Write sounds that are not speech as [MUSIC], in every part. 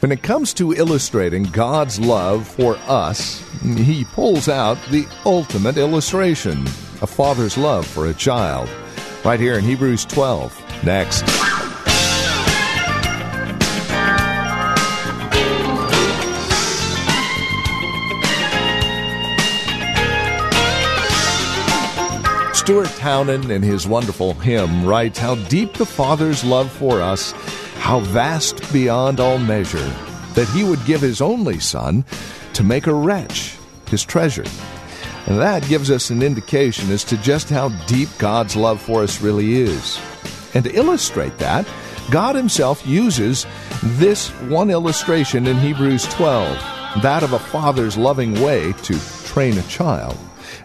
When it comes to illustrating God's love for us, he pulls out the ultimate illustration a father's love for a child. Right here in Hebrews 12. Next. Stuart Townend, in his wonderful hymn, writes how deep the Father's love for us, how vast beyond all measure, that he would give his only Son to make a wretch his treasure. And that gives us an indication as to just how deep God's love for us really is. And to illustrate that, God Himself uses this one illustration in Hebrews 12, that of a father's loving way to train a child.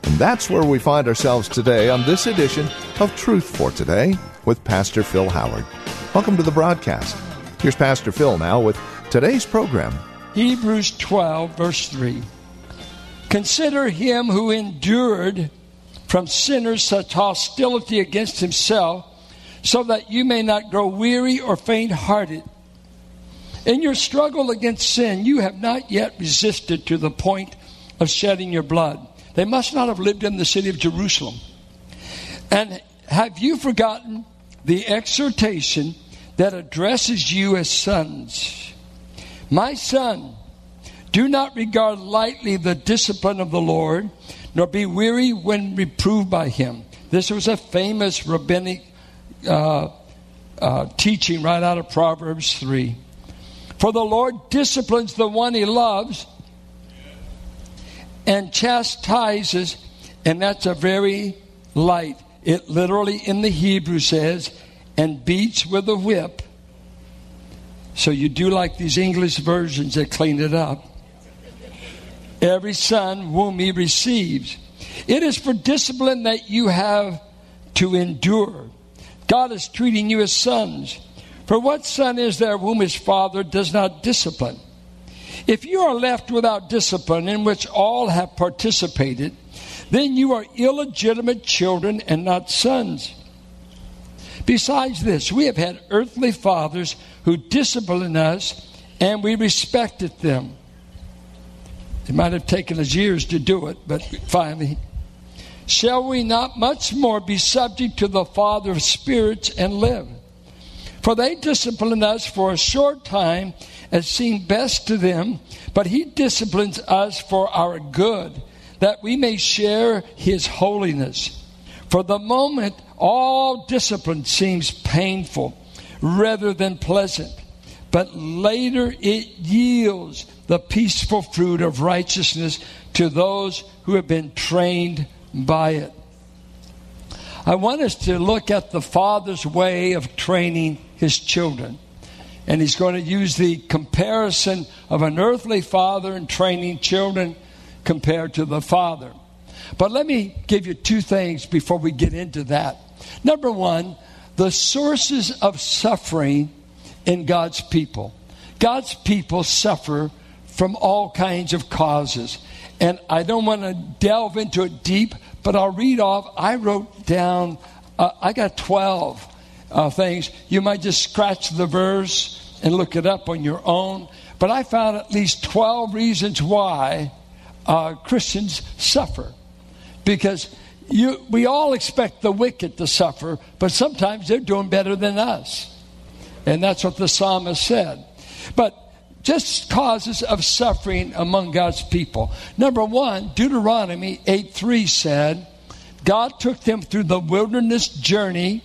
And that's where we find ourselves today on this edition of Truth for Today with Pastor Phil Howard. Welcome to the broadcast. Here's Pastor Phil now with today's program. Hebrews 12, verse 3. Consider him who endured from sinners such hostility against himself, so that you may not grow weary or faint hearted. In your struggle against sin, you have not yet resisted to the point of shedding your blood. They must not have lived in the city of Jerusalem. And have you forgotten the exhortation that addresses you as sons? My son, do not regard lightly the discipline of the Lord, nor be weary when reproved by him. This was a famous rabbinic uh, uh, teaching right out of Proverbs 3. For the Lord disciplines the one he loves and chastises, and that's a very light. It literally in the Hebrew says, and beats with a whip. So you do like these English versions that clean it up. Every son whom he receives. It is for discipline that you have to endure. God is treating you as sons. For what son is there whom his father does not discipline? If you are left without discipline in which all have participated, then you are illegitimate children and not sons. Besides this, we have had earthly fathers who disciplined us and we respected them. It might have taken us years to do it, but finally. Shall we not much more be subject to the Father of spirits and live? For they discipline us for a short time as seemed best to them, but He disciplines us for our good, that we may share His holiness. For the moment, all discipline seems painful rather than pleasant, but later it yields the peaceful fruit of righteousness to those who have been trained by it. I want us to look at the Father's way of training his children. And he's going to use the comparison of an earthly father in training children compared to the Father. But let me give you two things before we get into that. Number one, the sources of suffering in God's people. God's people suffer from all kinds of causes. And I don't want to delve into it deep, but I'll read off. I wrote down, uh, I got 12 uh, things. You might just scratch the verse and look it up on your own. But I found at least 12 reasons why uh, Christians suffer. Because you, we all expect the wicked to suffer, but sometimes they're doing better than us. And that's what the psalmist said. But just causes of suffering among God's people. Number one, Deuteronomy 8 3 said, God took them through the wilderness journey,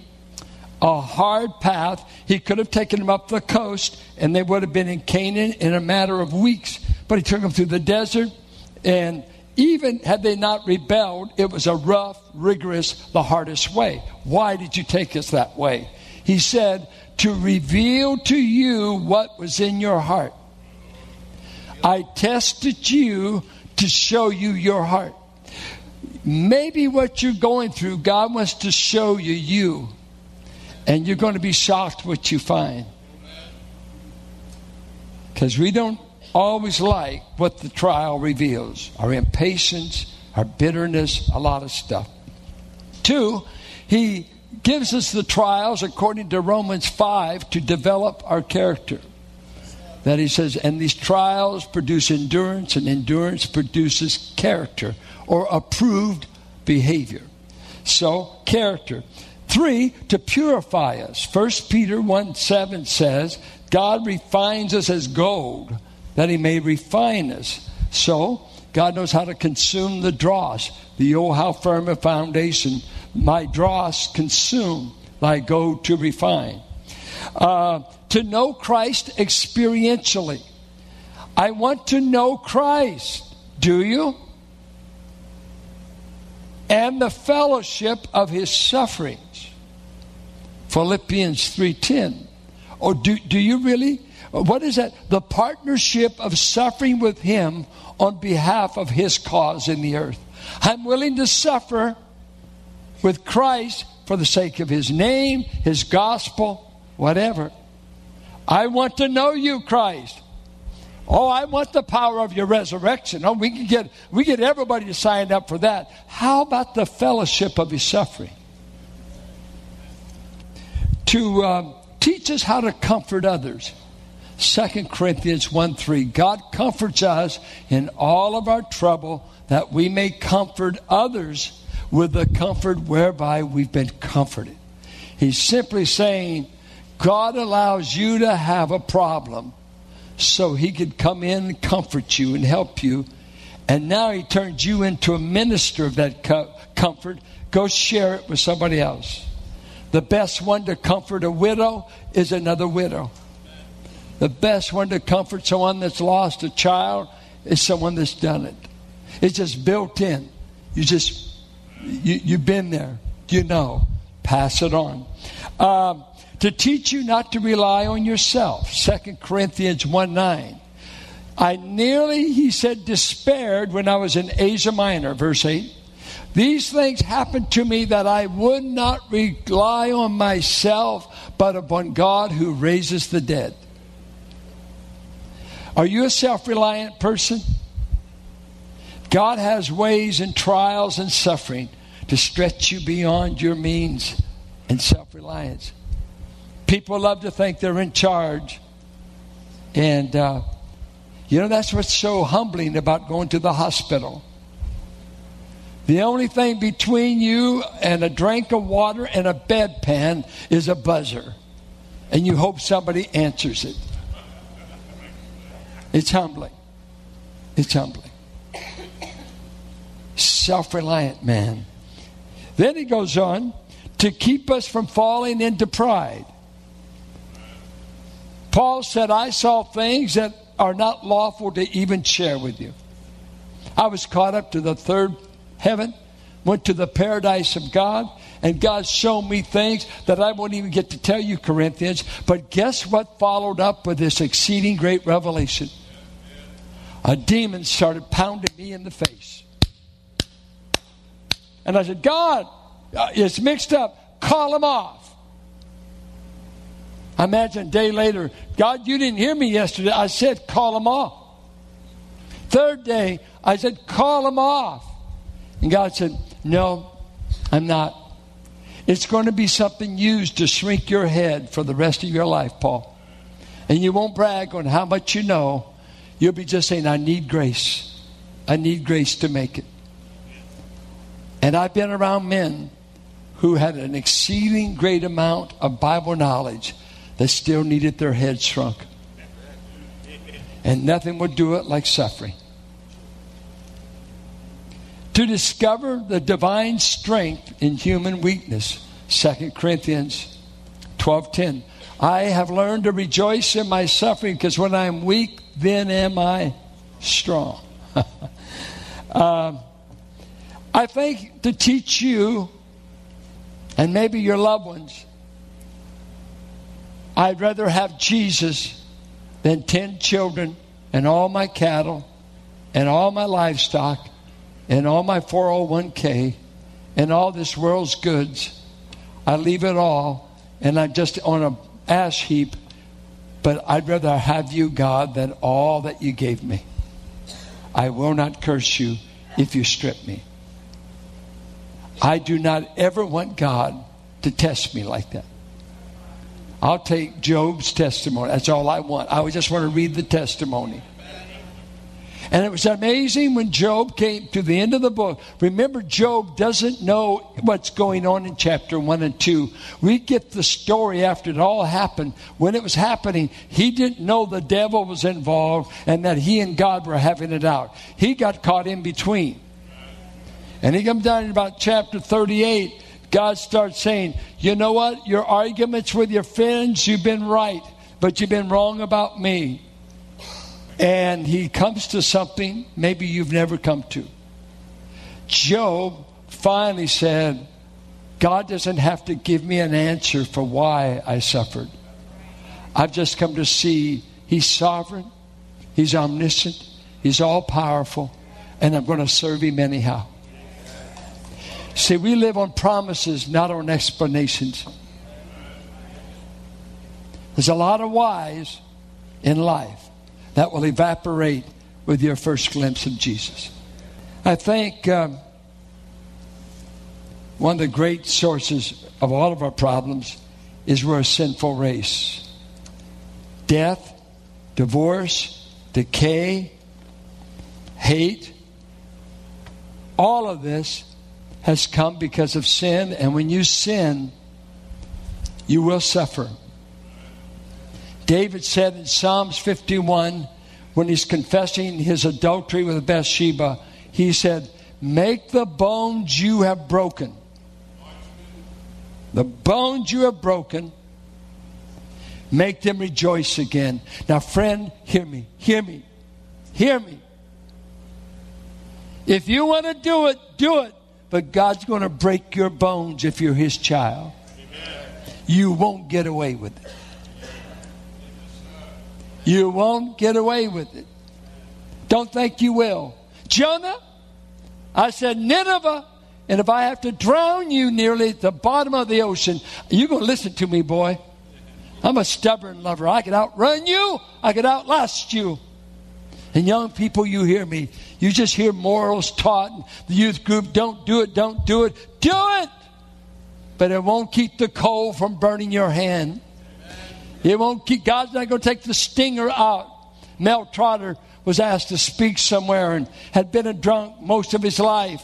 a hard path. He could have taken them up the coast and they would have been in Canaan in a matter of weeks, but He took them through the desert. And even had they not rebelled, it was a rough, rigorous, the hardest way. Why did you take us that way? He said, to reveal to you what was in your heart. I tested you to show you your heart. Maybe what you're going through, God wants to show you you. And you're going to be shocked what you find. Because we don't always like what the trial reveals our impatience, our bitterness, a lot of stuff. Two, he gives us the trials according to Romans 5 to develop our character. That he says, and these trials produce endurance, and endurance produces character or approved behavior. So, character. Three, to purify us. 1 Peter 1 7 says, God refines us as gold, that he may refine us. So, God knows how to consume the dross. The oh, how firm a foundation my dross consume, thy gold to refine. Uh, to know Christ experientially. I want to know Christ. Do you? And the fellowship of his sufferings. Philippians 3:10. Or do, do you really? What is that? The partnership of suffering with him on behalf of his cause in the earth. I'm willing to suffer with Christ for the sake of his name, his gospel, whatever. I want to know you, Christ. Oh, I want the power of your resurrection. Oh, we can get we get everybody to sign up for that. How about the fellowship of his suffering? To um, teach us how to comfort others. 2 Corinthians 1 3. God comforts us in all of our trouble that we may comfort others with the comfort whereby we've been comforted. He's simply saying, God allows you to have a problem so he could come in and comfort you and help you. And now he turns you into a minister of that co- comfort. Go share it with somebody else. The best one to comfort a widow is another widow. The best one to comfort someone that's lost a child is someone that's done it. It's just built in. You just you, you've been there. You know. Pass it on. Um, to teach you not to rely on yourself. 2 Corinthians 1 9. I nearly, he said, despaired when I was in Asia Minor, verse 8. These things happened to me that I would not rely on myself, but upon God who raises the dead. Are you a self reliant person? God has ways and trials and suffering to stretch you beyond your means and self reliance. People love to think they're in charge. And, uh, you know, that's what's so humbling about going to the hospital. The only thing between you and a drink of water and a bedpan is a buzzer. And you hope somebody answers it. It's humbling. It's humbling self reliant man. Then he goes on to keep us from falling into pride. Paul said, I saw things that are not lawful to even share with you. I was caught up to the third heaven, went to the paradise of God, and God showed me things that I won't even get to tell you, Corinthians. But guess what followed up with this exceeding great revelation? A demon started pounding me in the face. And I said, God, uh, it's mixed up. Call him off. I imagine a day later, God, you didn't hear me yesterday. I said, call him off. Third day, I said, call him off. And God said, no, I'm not. It's going to be something used to shrink your head for the rest of your life, Paul. And you won't brag on how much you know. You'll be just saying, I need grace. I need grace to make it. And I've been around men who had an exceeding great amount of Bible knowledge that still needed their heads shrunk. And nothing would do it like suffering. To discover the divine strength in human weakness, 2 Corinthians 12:10. I have learned to rejoice in my suffering because when I'm weak, then am I strong. [LAUGHS] um, I think to teach you and maybe your loved ones, I'd rather have Jesus than 10 children and all my cattle and all my livestock and all my 401k and all this world's goods. I leave it all and I'm just on a ash heap, but I'd rather have you, God, than all that you gave me. I will not curse you if you strip me. I do not ever want God to test me like that. I'll take Job's testimony. That's all I want. I just want to read the testimony. And it was amazing when Job came to the end of the book. Remember, Job doesn't know what's going on in chapter 1 and 2. We get the story after it all happened. When it was happening, he didn't know the devil was involved and that he and God were having it out. He got caught in between. And he comes down in about chapter 38. God starts saying, You know what? Your arguments with your friends, you've been right, but you've been wrong about me. And he comes to something maybe you've never come to. Job finally said, God doesn't have to give me an answer for why I suffered. I've just come to see He's sovereign, He's omniscient, He's all powerful, and I'm going to serve Him anyhow. See, we live on promises, not on explanations. There's a lot of whys in life that will evaporate with your first glimpse of Jesus. I think um, one of the great sources of all of our problems is we're a sinful race. Death, divorce, decay, hate, all of this has come because of sin, and when you sin, you will suffer. David said in Psalms 51, when he's confessing his adultery with Bathsheba, he said, Make the bones you have broken, the bones you have broken, make them rejoice again. Now, friend, hear me, hear me, hear me. If you want to do it, do it. But God's going to break your bones if you're His child. Amen. You won't get away with it. You won't get away with it. Don't think you will. Jonah, I said, Nineveh, and if I have to drown you nearly at the bottom of the ocean, you're going to listen to me, boy. I'm a stubborn lover. I could outrun you, I could outlast you. And young people, you hear me. You just hear morals taught. The youth group, don't do it, don't do it. Do it! But it won't keep the coal from burning your hand. It won't keep, God's not going to take the stinger out. Mel Trotter was asked to speak somewhere and had been a drunk most of his life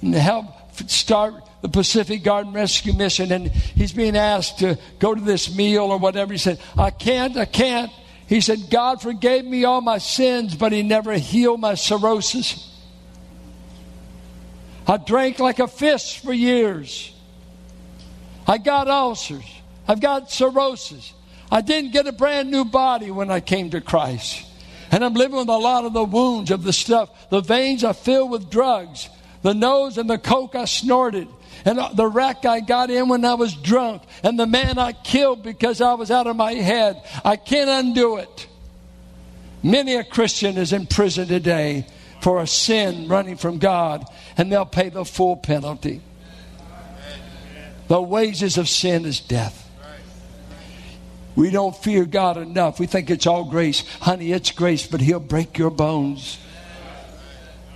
and help start the Pacific Garden Rescue Mission. And he's being asked to go to this meal or whatever. He said, I can't, I can't. He said, God forgave me all my sins, but He never healed my cirrhosis. I drank like a fish for years. I got ulcers. I've got cirrhosis. I didn't get a brand new body when I came to Christ. And I'm living with a lot of the wounds of the stuff. The veins are filled with drugs. The nose and the coke I snorted. And uh, the wreck I got in when I was drunk. And the man I killed because I was out of my head. I can't undo it. Many a Christian is in prison today for a sin running from God. And they'll pay the full penalty. The wages of sin is death. We don't fear God enough. We think it's all grace. Honey, it's grace, but He'll break your bones.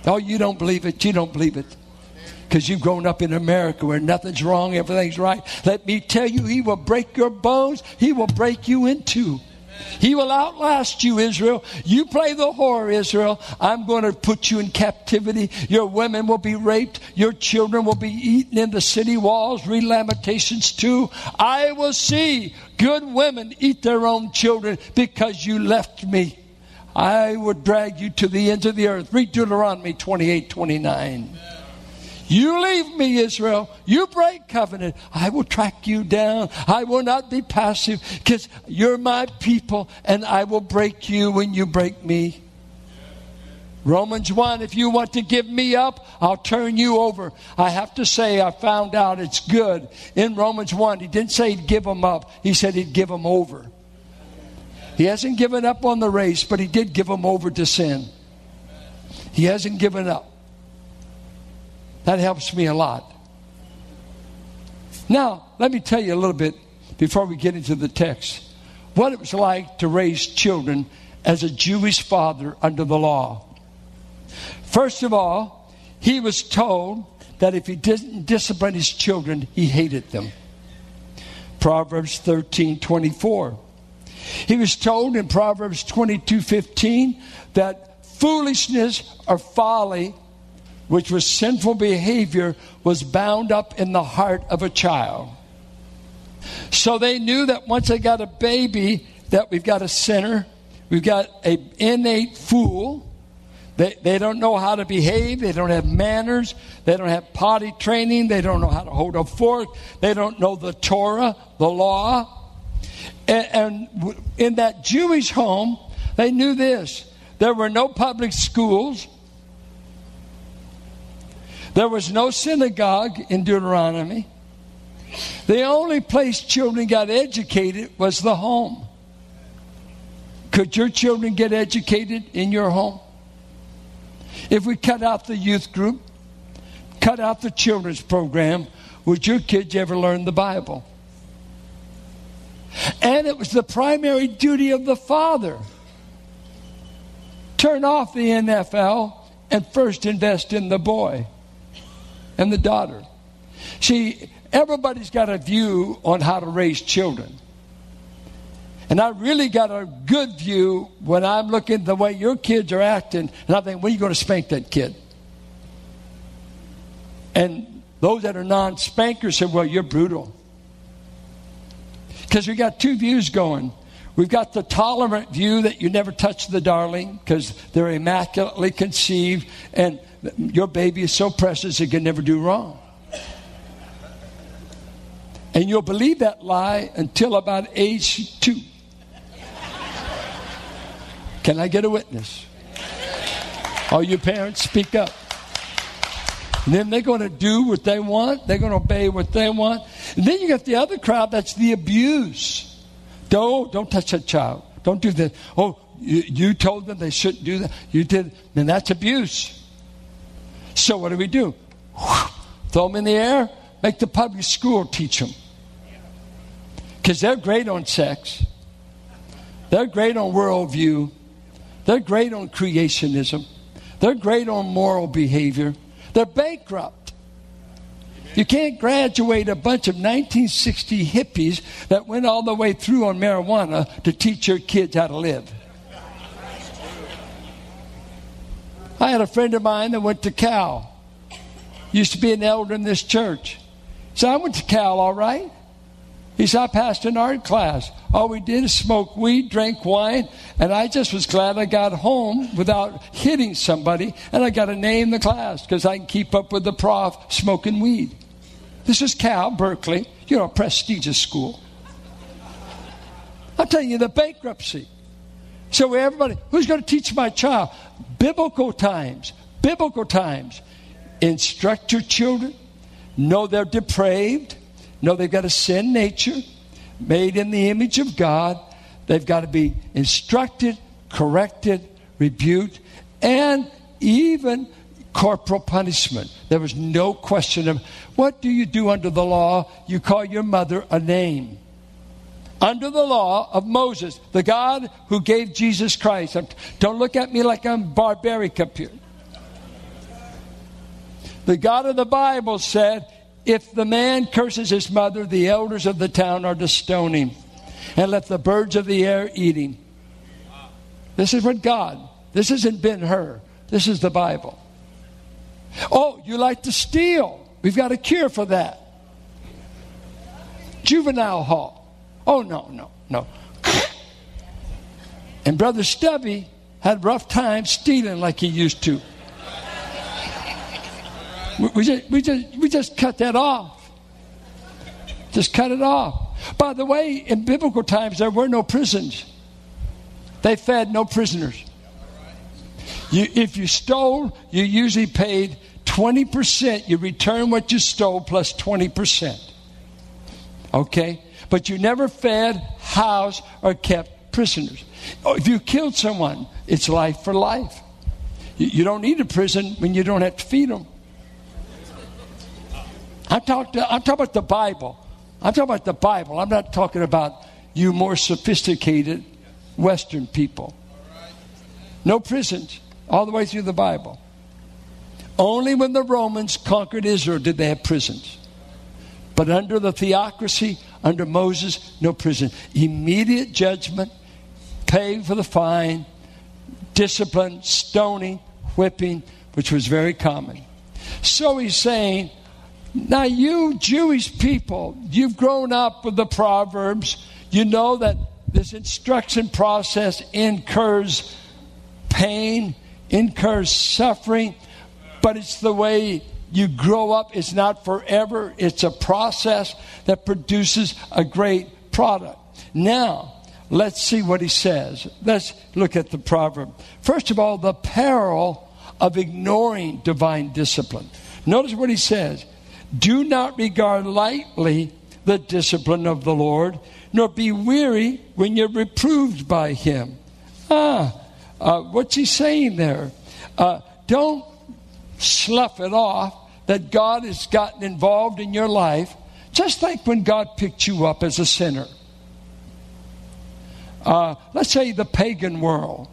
Oh, you don't believe it. You don't believe it. Because you've grown up in America where nothing's wrong, everything's right. Let me tell you, He will break your bones, He will break you in two. He will outlast you, Israel. You play the whore, Israel. I'm going to put you in captivity. Your women will be raped. Your children will be eaten in the city walls. Read Lamentations 2. I will see good women eat their own children because you left me. I will drag you to the ends of the earth. Read Deuteronomy 28 29. You leave me, Israel. You break covenant. I will track you down. I will not be passive because you're my people and I will break you when you break me. Romans 1, if you want to give me up, I'll turn you over. I have to say, I found out it's good. In Romans 1, he didn't say he'd give them up, he said he'd give them over. He hasn't given up on the race, but he did give them over to sin. He hasn't given up. That helps me a lot. Now, let me tell you a little bit before we get into the text what it was like to raise children as a Jewish father under the law. First of all, he was told that if he didn't discipline his children, he hated them. Proverbs 13 24. He was told in Proverbs 22 15 that foolishness or folly, which was sinful behavior, was bound up in the heart of a child. So they knew that once they got a baby, that we've got a sinner, we've got an innate fool. They, they don't know how to behave. They don't have manners. They don't have potty training. They don't know how to hold a fork. They don't know the Torah, the law. And, and in that Jewish home, they knew this there were no public schools. There was no synagogue in Deuteronomy. The only place children got educated was the home. Could your children get educated in your home? If we cut out the youth group, cut out the children's program, would your kids ever learn the Bible? And it was the primary duty of the father. Turn off the NFL and first invest in the boy and the daughter. See, everybody's got a view on how to raise children. And I really got a good view when I'm looking the way your kids are acting, and I think, when are you going to spank that kid? And those that are non spankers say, well, you're brutal. Because we got two views going. We've got the tolerant view that you never touch the darling because they're immaculately conceived and your baby is so precious it can never do wrong. And you'll believe that lie until about age two. Can I get a witness? All you parents, speak up. And then they're going to do what they want. They're going to obey what they want. And then you got the other crowd that's the abuse. Don't, don't touch that child. Don't do that. Oh, you, you told them they shouldn't do that. You did. Then that's abuse. So what do we do? Throw them in the air. Make the public school teach them because they're great on sex, they're great on worldview, they're great on creationism, they're great on moral behavior, they're bankrupt. You can't graduate a bunch of 1960 hippies that went all the way through on marijuana to teach your kids how to live. I had a friend of mine that went to Cal. Used to be an elder in this church. So I went to Cal, all right. He said, I passed an art class. All we did is smoke weed, drink wine, and I just was glad I got home without hitting somebody, and I got a name in the class because I can keep up with the prof smoking weed. This is Cal, Berkeley, you know, a prestigious school. I'm telling you, the bankruptcy. So everybody, who's going to teach my child? Biblical times, biblical times. Instruct your children, know they're depraved no, they've got a sin nature made in the image of God. They've got to be instructed, corrected, rebuked, and even corporal punishment. There was no question of what do you do under the law? You call your mother a name. Under the law of Moses, the God who gave Jesus Christ. Don't look at me like I'm barbaric up here. The God of the Bible said, if the man curses his mother, the elders of the town are to stone him, and let the birds of the air eat him. This is what God, this hasn't been her, this is the Bible. Oh, you like to steal? We've got a cure for that. Juvenile hall. Oh, no, no, no. And Brother Stubby had rough time stealing like he used to. We just, we just, we just cut that off. Just cut it off. By the way, in biblical times, there were no prisons. They fed no prisoners. You, if you stole, you usually paid 20%. You return what you stole plus 20%. Okay? But you never fed, housed, or kept prisoners. Oh, if you killed someone, it's life for life. You, don't need a prison when you don't have to feed them. I'm talking, uh, I'm talking about the Bible. I'm talking about the Bible. I'm not talking about you more sophisticated Western people. No prisons all the way through the Bible. Only when the Romans conquered Israel did they have prisons. But under the theocracy, under Moses, no prison. Immediate judgment, pay for the fine, discipline, stoning, whipping, which was very common. So he's saying, now you Jewish people, you've grown up with the Proverbs. You know that this instruction process incurs pain, incurs suffering, but it's the way you grow up. It's not forever, it's a process that produces a great product. Now, let's see what he says. Let's look at the proverb. First of all, the peril of ignoring divine discipline. Notice what he says Do not regard lightly the discipline of the Lord, nor be weary when you're reproved by him. Ah, uh, what's he saying there? Uh, don't slough it off that God has gotten involved in your life, just like when God picked you up as a sinner. Uh, let's say the pagan world.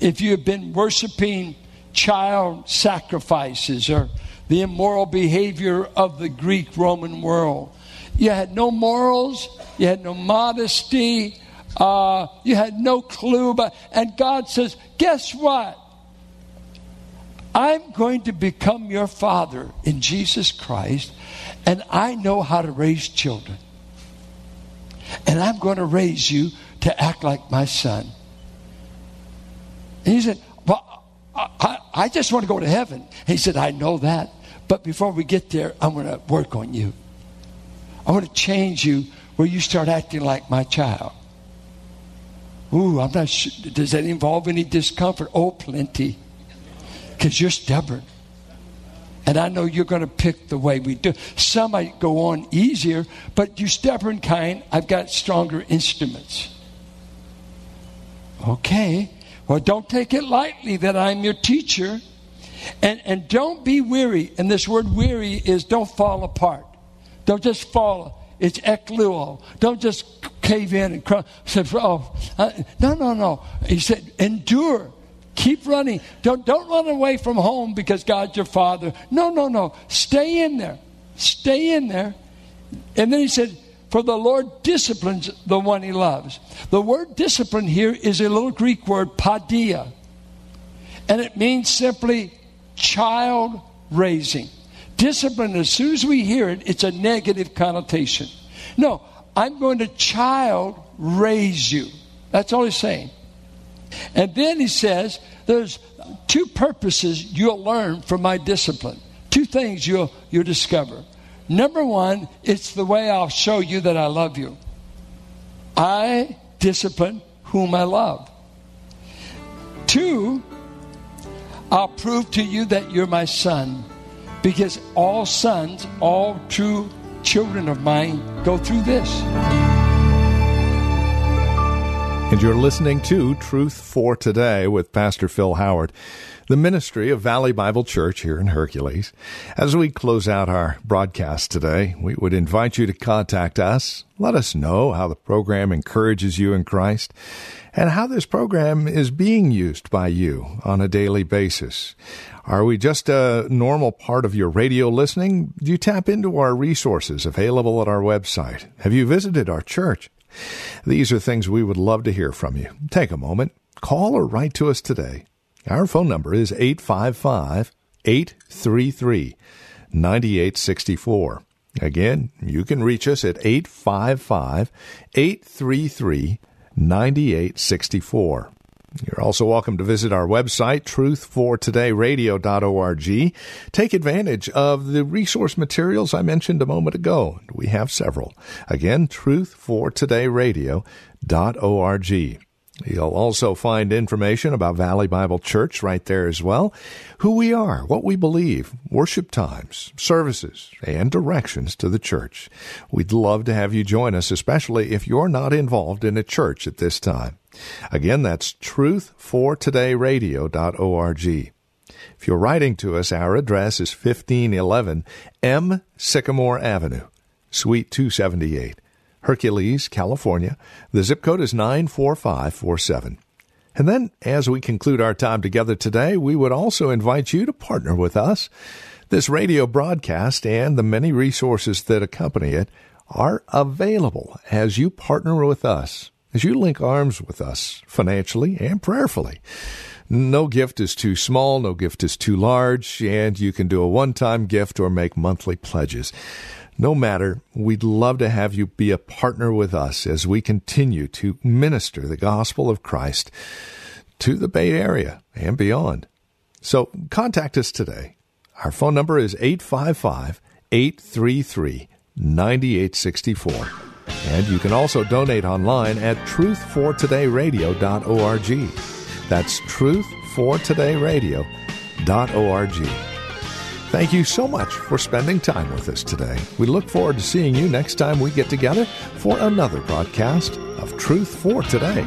If you have been worshiping child sacrifices or the immoral behavior of the Greek Roman world, you had no morals, you had no modesty, uh, you had no clue. But, and God says, guess what? I'm going to become your father in Jesus Christ, and I know how to raise children. And I'm going to raise you to act like my son. And he said, Well, I, I just want to go to heaven. He said, I know that. But before we get there, I'm going to work on you. I want to change you where you start acting like my child. Ooh, I'm not sure. Does that involve any discomfort? Oh, plenty because you're stubborn. And I know you're going to pick the way we do. Some might go on easier, but you stubborn kind, I've got stronger instruments. Okay. Well, don't take it lightly that I'm your teacher. And, and don't be weary. And this word weary is don't fall apart. Don't just fall. It's ekluo. Don't just cave in and cry. Oh, uh, no, no, no. He said, endure. Keep running. Don't, don't run away from home because God's your father. No, no, no. Stay in there. Stay in there. And then he said, For the Lord disciplines the one he loves. The word discipline here is a little Greek word, paideia. And it means simply child raising. Discipline, as soon as we hear it, it's a negative connotation. No, I'm going to child raise you. That's all he's saying. And then he says, there's two purposes you'll learn from my discipline. Two things you'll, you'll discover. Number one, it's the way I'll show you that I love you. I discipline whom I love. Two, I'll prove to you that you're my son. Because all sons, all true children of mine go through this. And you're listening to Truth for Today with Pastor Phil Howard, the ministry of Valley Bible Church here in Hercules. As we close out our broadcast today, we would invite you to contact us. Let us know how the program encourages you in Christ and how this program is being used by you on a daily basis. Are we just a normal part of your radio listening? Do you tap into our resources available at our website? Have you visited our church? These are things we would love to hear from you. Take a moment, call or write to us today. Our phone number is 855 833 9864. Again, you can reach us at 855 833 9864. You're also welcome to visit our website, truthfortodayradio.org. Take advantage of the resource materials I mentioned a moment ago. We have several. Again, truthfortodayradio.org. You'll also find information about Valley Bible Church right there as well. Who we are, what we believe, worship times, services, and directions to the church. We'd love to have you join us, especially if you're not involved in a church at this time. Again, that's truthfortodayradio.org. If you're writing to us, our address is 1511 M. Sycamore Avenue, Suite 278, Hercules, California. The zip code is 94547. And then, as we conclude our time together today, we would also invite you to partner with us. This radio broadcast and the many resources that accompany it are available as you partner with us, as you link arms with us financially and prayerfully. No gift is too small, no gift is too large, and you can do a one time gift or make monthly pledges. No matter, we'd love to have you be a partner with us as we continue to minister the gospel of Christ to the Bay Area and beyond. So contact us today. Our phone number is 855 833 9864. And you can also donate online at truthfortodayradio.org. That's truthfortodayradio.org. Thank you so much for spending time with us today. We look forward to seeing you next time we get together for another broadcast of Truth for Today.